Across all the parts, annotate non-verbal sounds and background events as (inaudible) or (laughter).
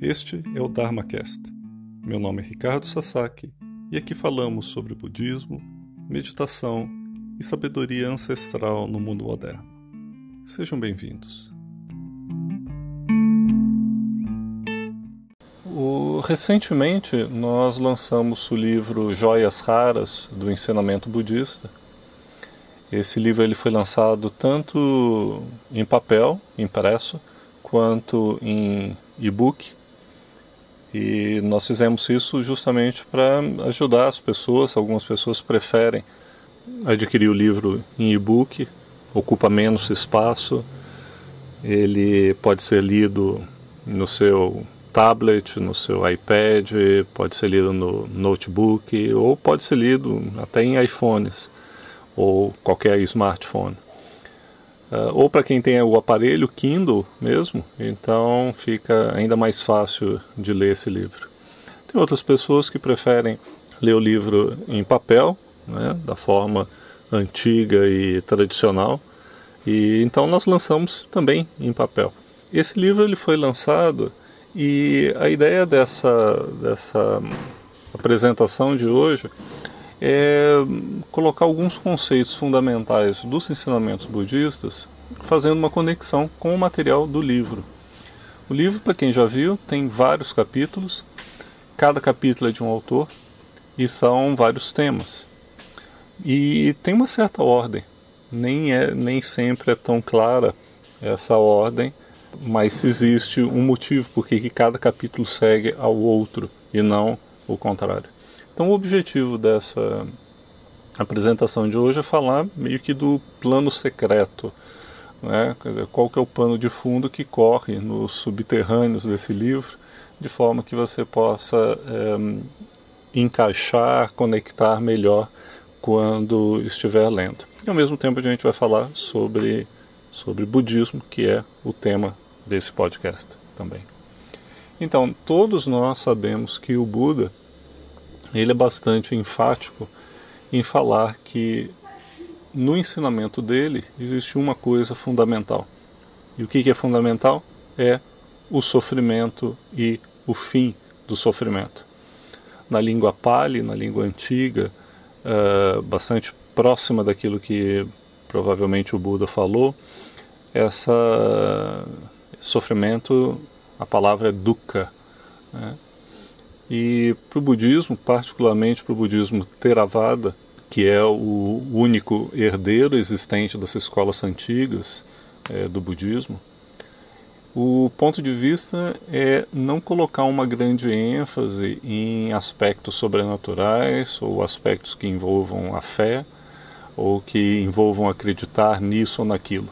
Este é o DharmaCast. Meu nome é Ricardo Sasaki e aqui falamos sobre budismo, meditação e sabedoria ancestral no mundo moderno. Sejam bem-vindos. recentemente nós lançamos o livro Joias Raras do Ensinamento Budista. Esse livro ele foi lançado tanto em papel, impresso, quanto em e-book. E nós fizemos isso justamente para ajudar as pessoas. Algumas pessoas preferem adquirir o livro em e-book, ocupa menos espaço, ele pode ser lido no seu tablet, no seu iPad, pode ser lido no notebook ou pode ser lido até em iPhones ou qualquer smartphone. Uh, ou para quem tem o aparelho Kindle mesmo, então fica ainda mais fácil de ler esse livro. Tem outras pessoas que preferem ler o livro em papel, né, da forma antiga e tradicional, e então nós lançamos também em papel. Esse livro ele foi lançado e a ideia dessa, dessa apresentação de hoje é colocar alguns conceitos fundamentais dos ensinamentos budistas, fazendo uma conexão com o material do livro. O livro, para quem já viu, tem vários capítulos, cada capítulo é de um autor e são vários temas. E tem uma certa ordem, nem, é, nem sempre é tão clara essa ordem mas existe um motivo por que cada capítulo segue ao outro e não o contrário. Então, o objetivo dessa apresentação de hoje é falar meio que do plano secreto, né? qual que é o pano de fundo que corre nos subterrâneos desse livro, de forma que você possa é, encaixar, conectar melhor quando estiver lendo. E ao mesmo tempo a gente vai falar sobre, sobre budismo, que é o tema desse podcast também. Então, todos nós sabemos que o Buda ele é bastante enfático em falar que no ensinamento dele existe uma coisa fundamental. E o que é fundamental? É o sofrimento e o fim do sofrimento. Na língua Pali, na língua antiga, uh, bastante próxima daquilo que provavelmente o Buda falou, essa sofrimento, a palavra é dukkha. Né? E para o budismo, particularmente para o budismo Theravada, que é o único herdeiro existente das escolas antigas é, do budismo, o ponto de vista é não colocar uma grande ênfase em aspectos sobrenaturais ou aspectos que envolvam a fé ou que envolvam acreditar nisso ou naquilo.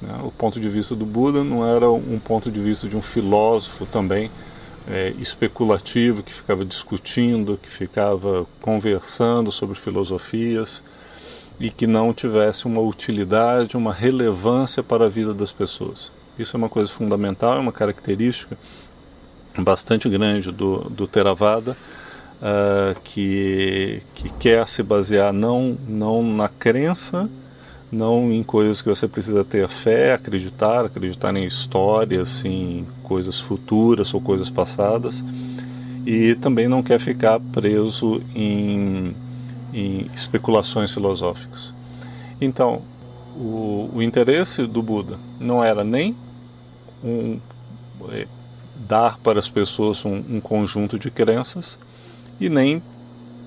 Né? O ponto de vista do Buda não era um ponto de vista de um filósofo também é, especulativo que ficava discutindo, que ficava conversando sobre filosofias e que não tivesse uma utilidade, uma relevância para a vida das pessoas. Isso é uma coisa fundamental, é uma característica bastante grande do, do Theravada, uh, que, que quer se basear não, não na crença, não em coisas que você precisa ter fé, acreditar, acreditar em histórias, em coisas futuras ou coisas passadas, e também não quer ficar preso em, em especulações filosóficas. Então, o, o, interesse do Buda não era nem um, é, dar para as pessoas um, um conjunto de crenças e nem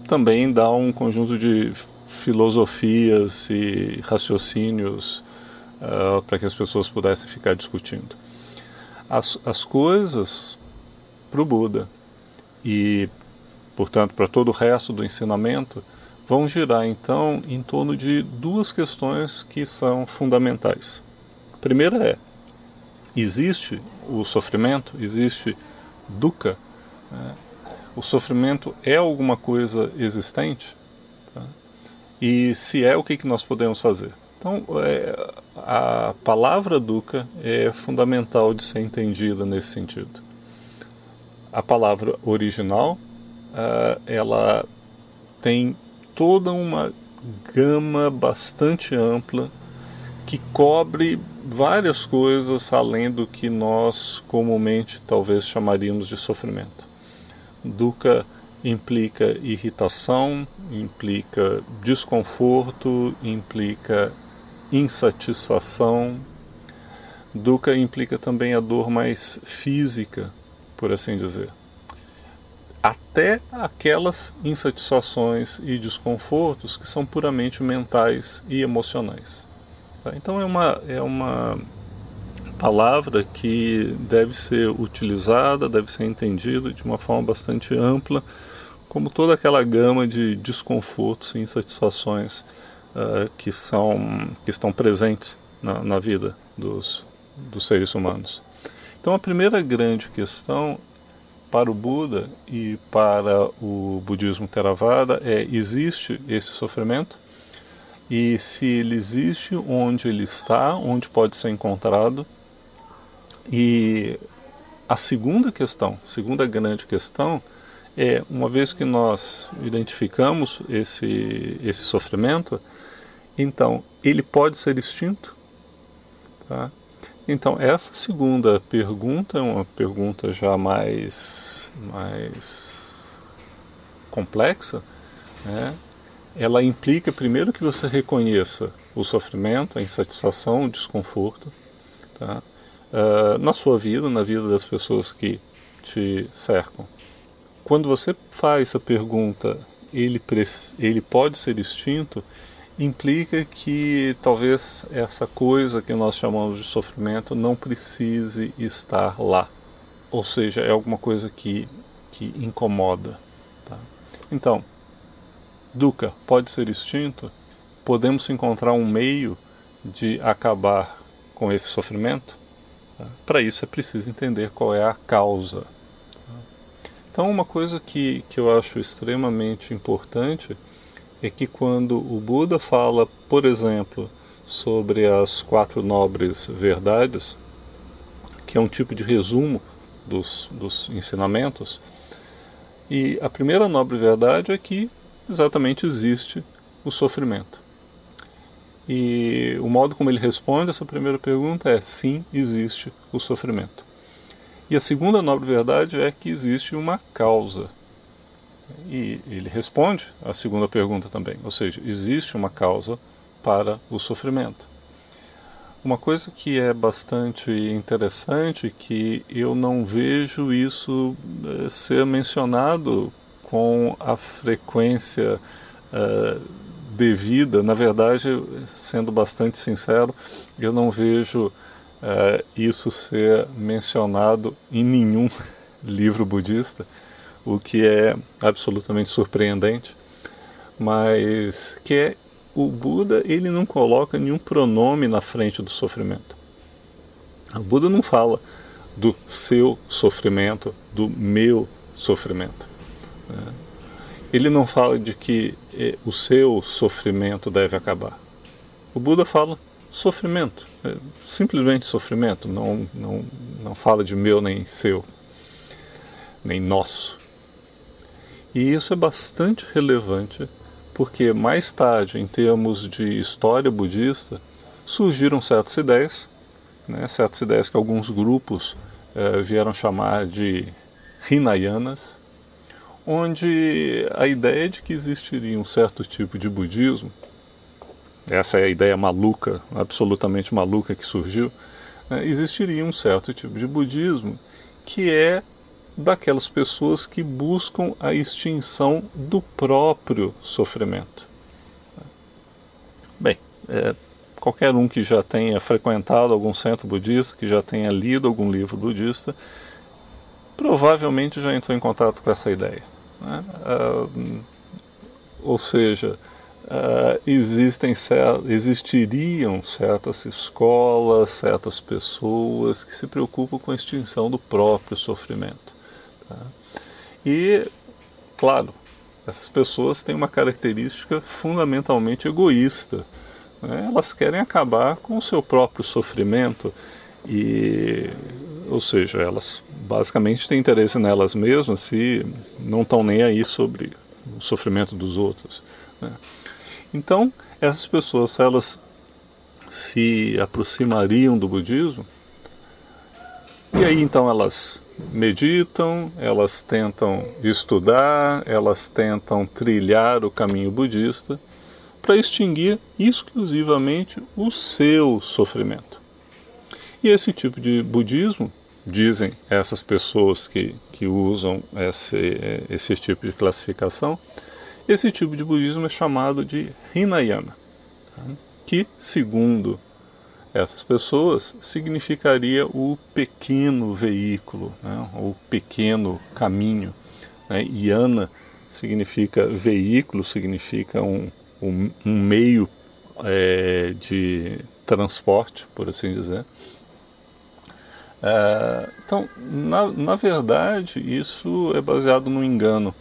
também dar um conjunto de filosofias e raciocínios uh, para que as pessoas pudessem ficar discutindo. As, as coisas para o Buda e, portanto, para todo o resto do ensinamento vão girar então em torno de duas questões que são fundamentais. A primeira é: existe o sofrimento, existe dukkha, né? o sofrimento é alguma coisa existente? E se é, o que, que nós podemos fazer? Então, é, a palavra dukkha é fundamental de ser entendida nesse sentido. A palavra original, uh, ela tem toda uma gama bastante ampla que cobre várias coisas além do que nós comumente talvez chamaríamos de sofrimento. Dukkha implica irritação, implica desconforto, implica insatisfação. Dukkha implica também a dor mais física, por assim dizer. Até aquelas insatisfações e desconfortos que são puramente mentais e emocionais. Tá? Então é uma, é uma palavra que deve ser utilizada, deve ser entendida de uma forma bastante ampla, como toda aquela gama de desconfortos e insatisfações uh, que, são, que estão presentes na, na vida dos, dos seres humanos. Então a primeira grande questão para o Buda e para o budismo Theravada é: existe esse sofrimento? E se ele existe, onde ele está, onde pode ser encontrado? E a segunda questão, segunda grande questão, é uma vez que nós identificamos esse, esse sofrimento, então ele pode ser extinto? Tá? Então, essa segunda pergunta é uma pergunta já mais, mais complexa, né? ela implica primeiro que você reconheça o sofrimento, a insatisfação, o desconforto, tá? Uh, na sua vida, na vida das pessoas que te cercam. Quando você faz essa pergunta, ele, ele pode ser extinto, implica que talvez essa coisa que nós chamamos de sofrimento não precise estar lá. Ou seja, é alguma coisa que, que incomoda. Tá? Então, Dukkha pode ser extinto? Podemos encontrar um meio de acabar com esse sofrimento? Para isso é preciso entender qual é a causa. Então, uma coisa que, que eu acho extremamente importante é que quando o Buda fala, por exemplo, sobre as quatro nobres verdades, que é um tipo de resumo dos, dos ensinamentos, e a primeira nobre verdade é que exatamente existe o sofrimento. E o modo como ele responde essa primeira pergunta é: sim, existe o sofrimento. E a segunda nobre verdade é que existe uma causa. E ele responde a segunda pergunta também, ou seja, existe uma causa para o sofrimento. Uma coisa que é bastante interessante que eu não vejo isso eh, ser mencionado com a frequência uh, devida. Na verdade, sendo bastante sincero, eu não vejo uh, isso ser mencionado em nenhum (laughs) livro budista, o que é absolutamente surpreendente, mas que é o Buda ele não coloca nenhum pronome na frente do sofrimento. O Buda não fala do seu sofrimento, do meu sofrimento. Né? Ele não fala de que eh, o seu sofrimento deve acabar. O Buda fala sofrimento, é simplesmente sofrimento, não, não, não fala de meu nem seu, nem nosso. E isso é bastante relevante porque mais tarde, em termos de história budista, surgiram certas ideias, né, certas ideias que alguns grupos eh, vieram chamar de Hinayanas, onde a ideia de que existiria um certo tipo de budismo, essa é a ideia maluca, absolutamente maluca que surgiu, né, existiria um certo tipo de budismo que é daquelas pessoas que buscam a extinção do próprio sofrimento. Bem, é, qualquer um que já tenha frequentado algum centro budista, que já tenha lido algum livro budista, provavelmente já entrou em contato com essa ideia. Né? Uh, ou seja, uh, existem existiriam certas escolas, certas pessoas que se preocupam com a extinção do próprio sofrimento. Tá? E, claro, essas pessoas têm uma característica fundamentalmente egoísta. Né? Elas querem acabar com o seu próprio sofrimento e, ou seja, elas basicamente têm interesse nelas mesmas e não estão nem aí sobre o sofrimento dos outros. Né? Então, essas pessoas, elas se aproximariam do budismo. E aí então elas meditam, elas tentam estudar, elas tentam trilhar o caminho budista para extinguir exclusivamente o seu sofrimento. E esse tipo de budismo, dizem essas pessoas que, que usam esse, esse tipo de classificação, esse tipo de budismo é chamado de Hinayana, tá? que, segundo essas pessoas, significaria o pequeno veículo, né? o pequeno caminho. Né? Yana significa veículo, significa um, um, um meio é, de transporte, por assim dizer. É, então, na, na verdade, isso é baseado no engano.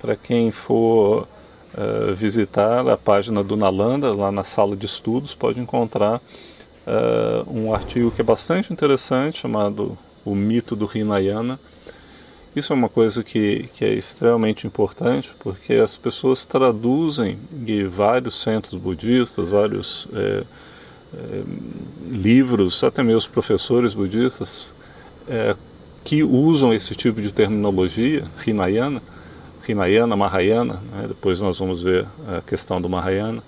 Para quem for uh, visitar a página do Nalanda, lá na sala de estudos, pode encontrar uh, um artigo que é bastante interessante, chamado O Mito do Hinayana. Isso é uma coisa que, que é extremamente importante, porque as pessoas traduzem de vários centros budistas, vários é, livros, até mesmo professores budistas, é, que usam esse tipo de terminologia, Hinayana, Hinayana, Mahayana, né? depois nós vamos ver a questão do Mahayana,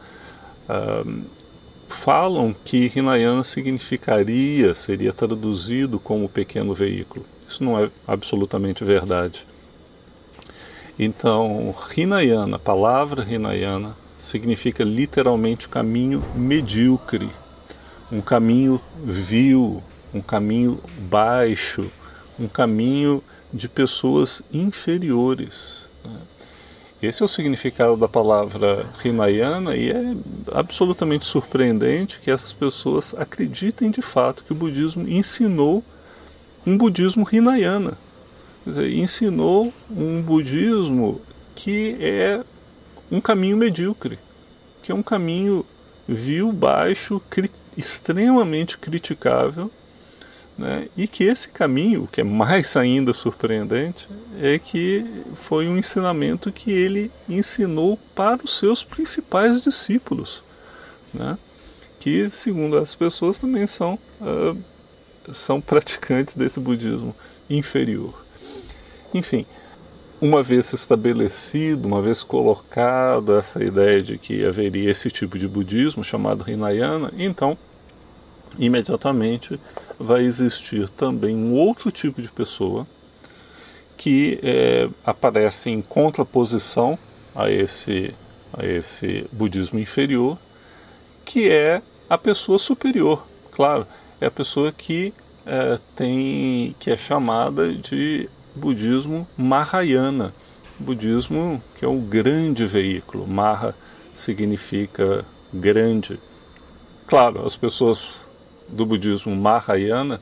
uh, falam que Hinayana significaria, seria traduzido como pequeno veículo. Isso não é absolutamente verdade. Então, Hinayana, a palavra Hinayana, significa literalmente caminho medíocre, um caminho vil, um caminho baixo, um caminho de pessoas inferiores. Né? Esse é o significado da palavra Hinayana e é absolutamente surpreendente que essas pessoas acreditem de fato que o budismo ensinou um budismo Hinayana. Dizer, ensinou um budismo que é um caminho medíocre, que é um caminho vil, baixo, extremamente criticável né? E que esse caminho, que é mais ainda surpreendente, é que foi um ensinamento que ele ensinou para os seus principais discípulos, né? que, segundo as pessoas, também são, uh, são praticantes desse budismo inferior. Enfim, uma vez estabelecido, uma vez colocado essa ideia de que haveria esse tipo de budismo chamado Hinayana, então imediatamente vai existir também um outro tipo de pessoa que é, aparece em contraposição a esse, a esse budismo inferior, que é a pessoa superior, claro, é a pessoa que é, tem que é chamada de budismo Mahayana, budismo que é um grande veículo. Maha significa grande. Claro, as pessoas do budismo Mahayana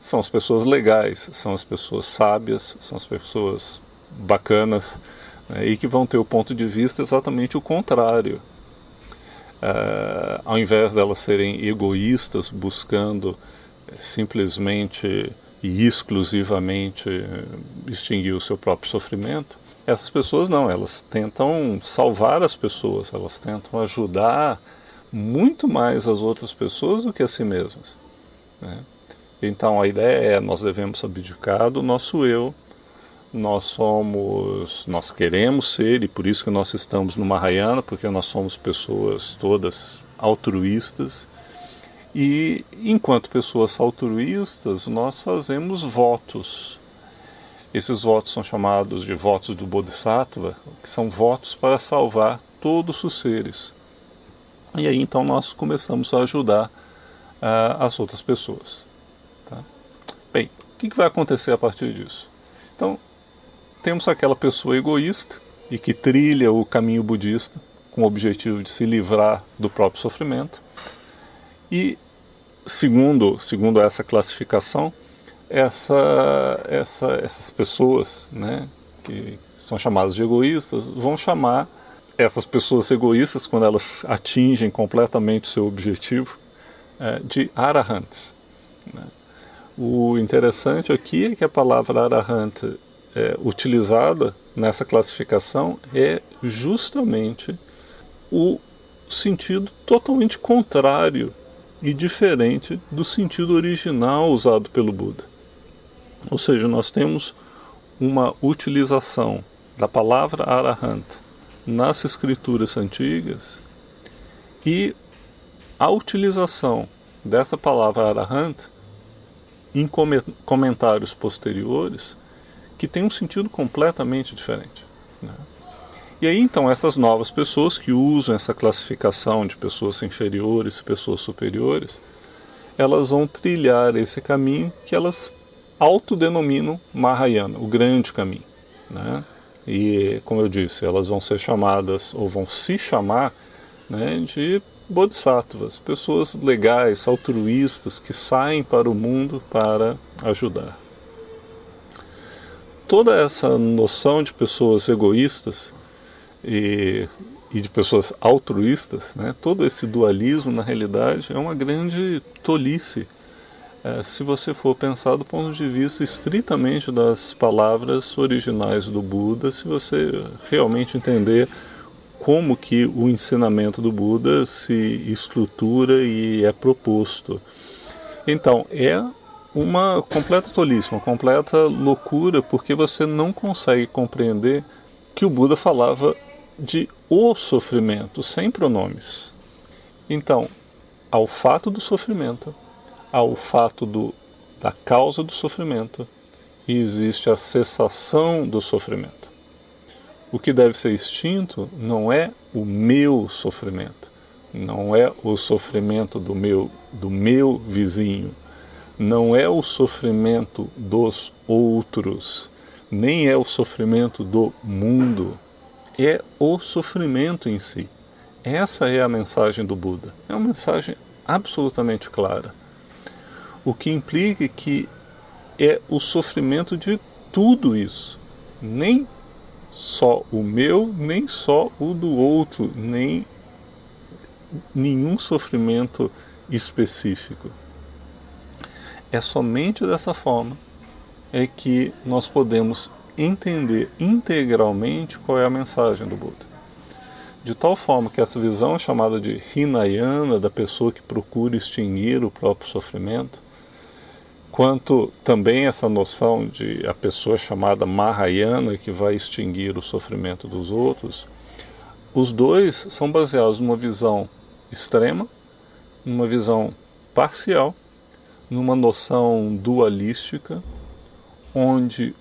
são as pessoas legais, são as pessoas sábias, são as pessoas bacanas né, e que vão ter o ponto de vista exatamente o contrário. Uh, ao invés delas serem egoístas, buscando simplesmente e exclusivamente extinguir o seu próprio sofrimento, essas pessoas não, elas tentam salvar as pessoas, elas tentam ajudar muito mais as outras pessoas do que a si mesmas. Né? Então a ideia é nós devemos abdicar do nosso eu, nós somos, nós queremos ser e por isso que nós estamos no Mahayana, porque nós somos pessoas todas altruístas e enquanto pessoas altruístas nós fazemos votos. Esses votos são chamados de votos do Bodhisattva, que são votos para salvar todos os seres. E aí então nós começamos a ajudar uh, as outras pessoas. Tá? Bem, o que, que vai acontecer a partir disso? Então, temos aquela pessoa egoísta e que trilha o caminho budista com o objetivo de se livrar do próprio sofrimento. E segundo, segundo essa classificação, essa, essa, essas pessoas, né, que são chamadas de egoístas, vão chamar essas pessoas egoístas, quando elas atingem completamente o seu objetivo, é, de arahants. Né? O interessante aqui é que a palavra arahant é, utilizada nessa classificação é justamente o sentido totalmente contrário e diferente do sentido original usado pelo Buda. Ou seja, nós temos uma utilização da palavra arahant nas escrituras antigas e a utilização dessa palavra arahant em comentários posteriores que tem um sentido completamente diferente. Né? E aí então essas novas pessoas que usam essa classificação de pessoas inferiores e pessoas superiores, elas vão trilhar esse caminho que elas autodenominam Mahayana, o grande caminho. Né? E, como eu disse, elas vão ser chamadas, ou vão se chamar, né, de bodhisattvas, pessoas legais, altruístas, que saem para o mundo para ajudar. Toda essa noção de pessoas egoístas e, e de pessoas altruístas, né, todo esse dualismo, na realidade, é uma grande tolice é, se você for pensar do ponto de vista estritamente das palavras originais do Buda, se você realmente entender como que o ensinamento do Buda se estrutura e é proposto. Então, é uma completa tolice, uma completa loucura, porque você não consegue compreender que o Buda falava de o sofrimento, sem pronomes. Então, ao fato do sofrimento, ao fato do, da causa do sofrimento e existe a cessação do sofrimento. O que deve ser extinto não é o meu sofrimento, não é o sofrimento do meu, do meu vizinho, não é o sofrimento dos outros, nem é o sofrimento do mundo, é o sofrimento em si. Essa é a mensagem do Buda. É uma mensagem absolutamente clara o que implica que é o sofrimento de tudo isso, nem só o meu, nem só o do outro, nem nenhum sofrimento específico. É somente dessa forma é que nós podemos entender integralmente qual é a mensagem do Buda. De tal forma que essa visão chamada de Hinayana, da pessoa que procura extinguir o próprio sofrimento, quanto também essa noção de a pessoa chamada Mahayana que vai extinguir o sofrimento dos outros, os dois são baseados numa visão extrema, numa visão parcial, numa noção dualística, onde,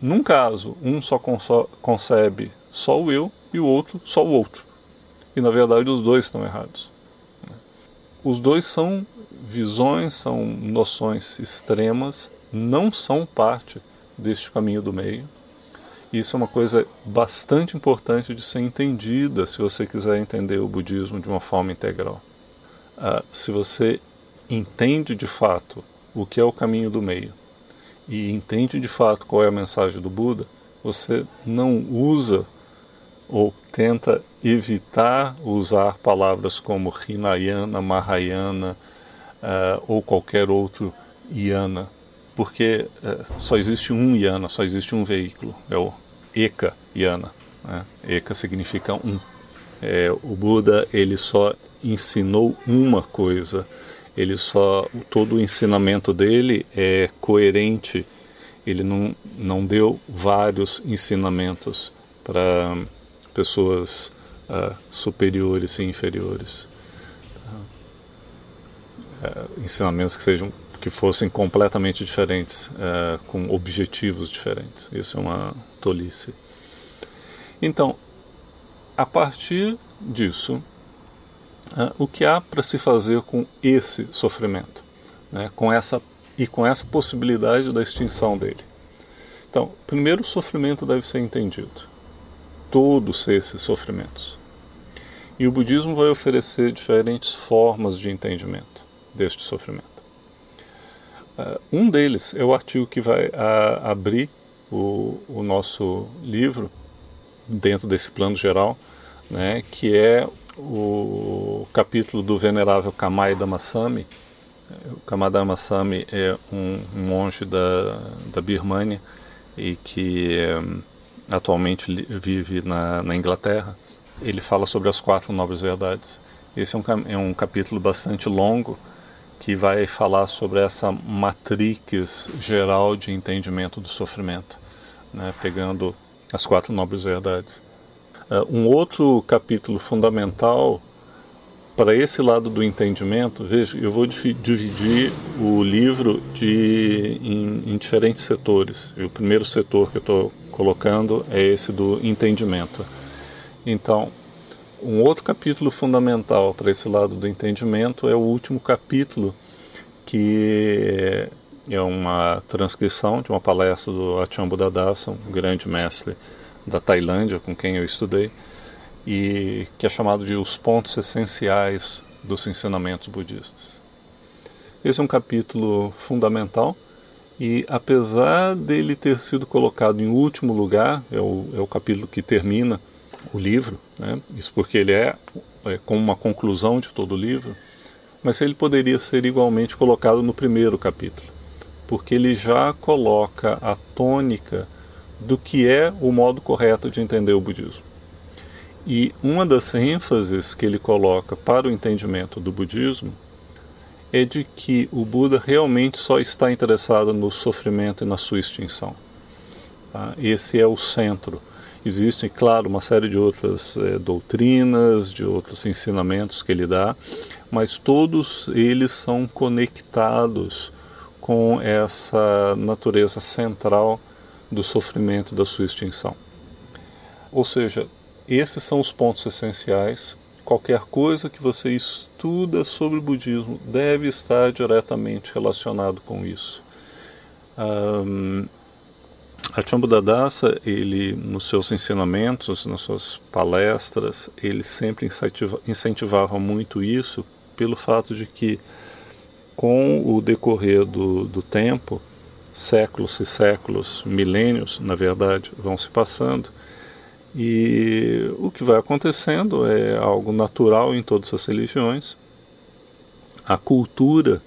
num caso, um só concebe só o eu e o outro só o outro. E na verdade os dois estão errados. Os dois são visões, são noções extremas, não são parte deste caminho do meio. Isso é uma coisa bastante importante de ser entendida se você quiser entender o budismo de uma forma integral. Uh, se você entende de fato o que é o caminho do meio e entende de fato qual é a mensagem do Buda, você não usa ou tenta evitar usar palavras como Hinayana, Mahayana, uh, ou qualquer outro Iana, porque uh, só existe um Iana, só existe um veículo, é o Eka Iana. Né? Eka significa um. É, o Buda ele só ensinou uma coisa, ele só todo o ensinamento dele é coerente. Ele não, não deu vários ensinamentos para pessoas uh, superiores e inferiores uh, ensinamentos que sejam que fossem completamente diferentes, uh, com objetivos diferentes. Isso é uma tolice. Então, a partir disso, uh, o que há para se fazer com esse sofrimento, né, com essa e com essa possibilidade da extinção dele? Então, primeiro o sofrimento deve ser entendido. Todos esses sofrimentos. E o budismo vai oferecer diferentes formas de entendimento deste sofrimento. Uh, um deles é o artigo que vai a, abrir o, o, nosso livro dentro desse plano geral, né, que é o capítulo do venerável Kamai Damasami. O Kamai Damasami é um, um monge da, da Birmânia e que um, atualmente vive na, na Inglaterra. Ele fala sobre as quatro nobres verdades Esse é um, é um capítulo bastante longo que vai falar sobre essa matrix geral de entendimento do sofrimento, né, pegando as quatro nobres verdades. Uh, um outro capítulo fundamental para esse lado do entendimento, veja, eu vou dividir o livro de, em, em diferentes setores. E o primeiro setor que eu estou colocando é esse do entendimento. Então, um outro capítulo fundamental para esse lado do entendimento é o último capítulo, que é uma transcrição de uma palestra do Achan Buddhadasa, um grande mestre da Tailândia com quem eu estudei, e que é chamado de Os Pontos Essenciais dos Ensinamentos Budistas. Esse é um capítulo fundamental e apesar dele ter sido colocado em último lugar, é o, é o capítulo que termina o livro, né? isso porque ele é, é como uma conclusão de todo o livro, mas ele poderia ser igualmente colocado no primeiro capítulo, porque ele já coloca a tônica do que é o modo correto de entender o budismo. E uma das ênfases que ele coloca para o entendimento do budismo é de que o Buda realmente só está interessado no sofrimento e na sua extinção. Tá? Esse é o centro. Existem, claro, uma série de outras é, doutrinas, de outros ensinamentos que ele dá, mas todos eles são conectados com essa natureza central do sofrimento da sua extinção. Ou seja, esses são os pontos essenciais. Qualquer coisa que você estuda sobre o budismo deve estar diretamente relacionado com isso. Achambuddhadasa, ele nos seus ensinamentos, nas suas palestras, ele sempre incentiva, incentivava muito isso pelo fato de que com o decorrer do, do tempo, séculos e séculos, milênios, na verdade, vão se passando, e o que vai acontecendo é algo natural em todas as religiões. A cultura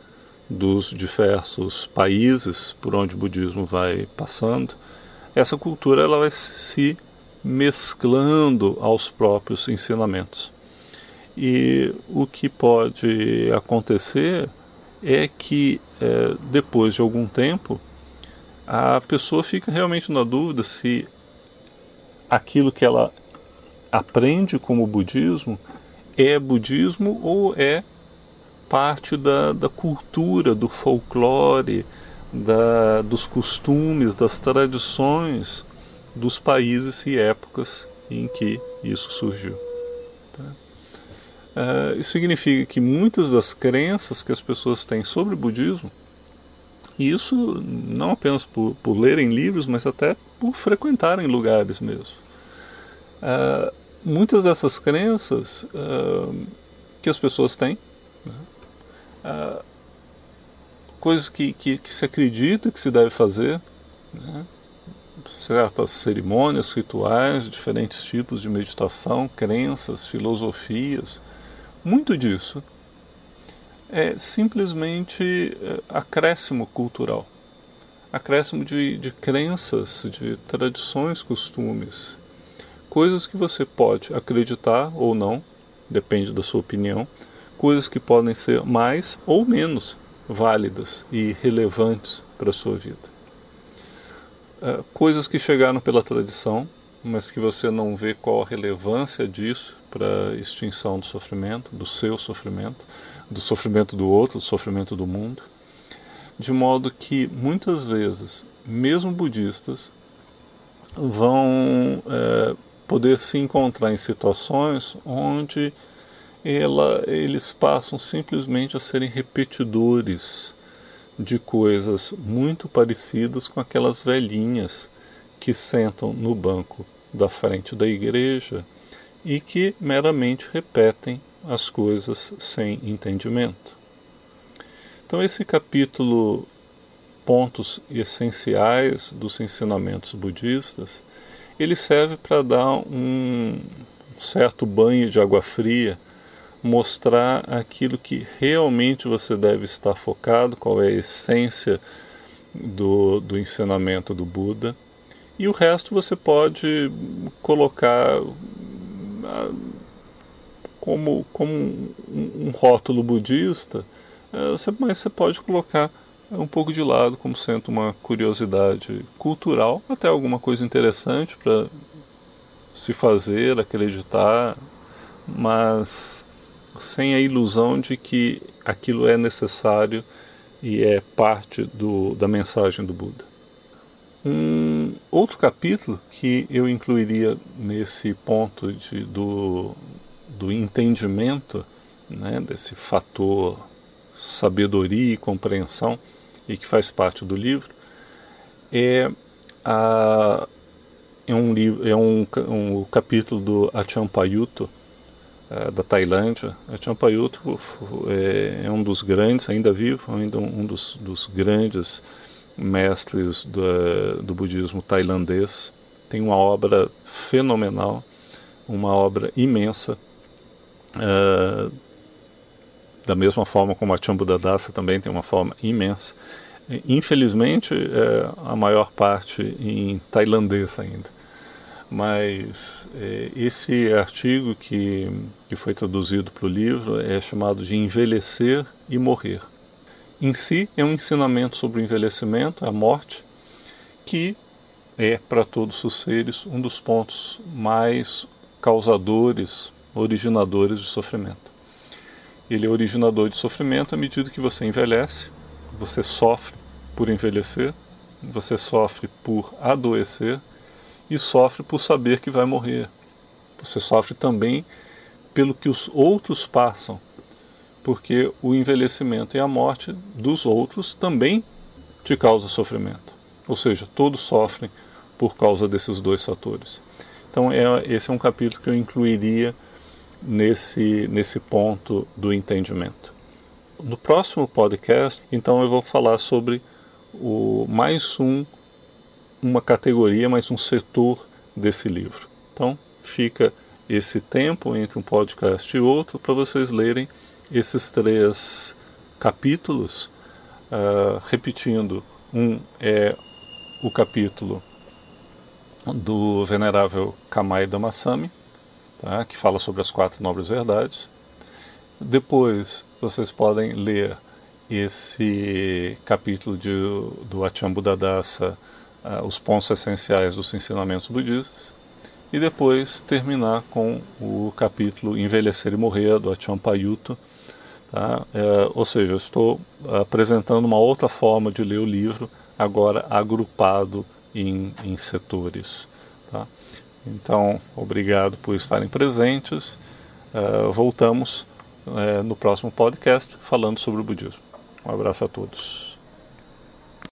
dos diversos países por onde o budismo vai passando, essa cultura ela vai se mesclando aos próprios ensinamentos. E o que pode acontecer é que é, depois de algum tempo a pessoa fica realmente na dúvida se aquilo que ela aprende como budismo é budismo ou é parte da, da cultura, do folclore, da, dos costumes, das tradições dos países e épocas em que isso surgiu. Tá? Uh, isso significa que muitas das crenças que as pessoas têm sobre o budismo, e isso não apenas por, por lerem livros, mas até por frequentarem lugares mesmo. Uh, muitas dessas crenças uh, que as pessoas têm, né? Uh, coisas que, que, que, se acredita que se deve fazer, né? certas cerimônias, rituais, diferentes tipos de meditação, crenças, filosofias, muito disso é simplesmente é, acréscimo cultural, acréscimo de, de crenças, de tradições, costumes, coisas que você pode acreditar ou não, depende da sua opinião, coisas que podem ser mais ou menos válidas e relevantes para a sua vida. É, coisas que chegaram pela tradição, mas que você não vê qual a relevância disso para a extinção do sofrimento, do seu sofrimento, do sofrimento do outro, do sofrimento do mundo. De modo que muitas vezes, mesmo budistas, vão é, poder se encontrar em situações onde ela, eles passam simplesmente a serem repetidores de coisas muito parecidas com aquelas velhinhas que sentam no banco da frente da igreja e que meramente repetem as coisas sem entendimento. Então, esse capítulo, Pontos Essenciais dos Ensinamentos Budistas, ele serve para dar um certo banho de água fria, mostrar aquilo que realmente você deve estar focado, qual é a essência do, do ensinamento do Buda. E o resto você pode colocar ah, como, como um, um rótulo budista, você, mas você pode colocar um pouco de lado como sendo uma curiosidade cultural, até alguma coisa interessante para se fazer, acreditar, mas sem a ilusão de que aquilo é necessário e é parte do, da mensagem do Buda. Um outro capítulo que eu incluiria nesse ponto de, do, do entendimento, né, desse fator sabedoria e compreensão, e que faz parte do livro, é, a, é um, é um, um capítulo do Achampayuto, é, da Tailândia. Achampayuto é, é um dos grandes, ainda vivo, ainda um dos, dos grandes mestres do, do budismo tailandês. Tem uma obra fenomenal, uma obra imensa. Uh, da mesma forma como a Chambuddhadasa também tem uma forma imensa. Infelizmente, é, a maior parte em tailandês ainda. Mas é, esse artigo que, que foi traduzido para o livro é chamado de Envelhecer e Morrer em si é um ensinamento sobre o envelhecimento, a morte, que é para todos os seres um dos pontos mais causadores, originadores de sofrimento. Ele é originador de sofrimento à medida que você envelhece, você sofre por envelhecer, você sofre por adoecer e sofre por saber que vai morrer. Você sofre também pelo que os outros passam porque o envelhecimento e a morte dos outros também te causa sofrimento. Ou seja, todos sofrem por causa desses dois fatores. Então, é, esse é um capítulo que eu incluiria nesse, nesse ponto do entendimento. No próximo podcast, então, eu vou falar sobre o, mais um, uma categoria, mais um setor desse livro. Então, fica esse tempo entre um podcast e outro para vocês lerem esses três capítulos, uh, repetindo, um é o capítulo do venerável Kamai Damasami, tá, que fala sobre as quatro nobres verdades. Depois vocês podem ler esse capítulo de, do Achambuddhadasa, uh, os pontos essenciais dos ensinamentos budistas, e depois terminar com o capítulo Envelhecer e Morrer, do Achampayuta, Tá? É, ou seja, estou apresentando uma outra forma de ler o livro, agora agrupado em, em setores. Tá? Então, obrigado por estarem presentes. Uh, voltamos uh, no próximo podcast falando sobre o budismo. Um abraço a todos.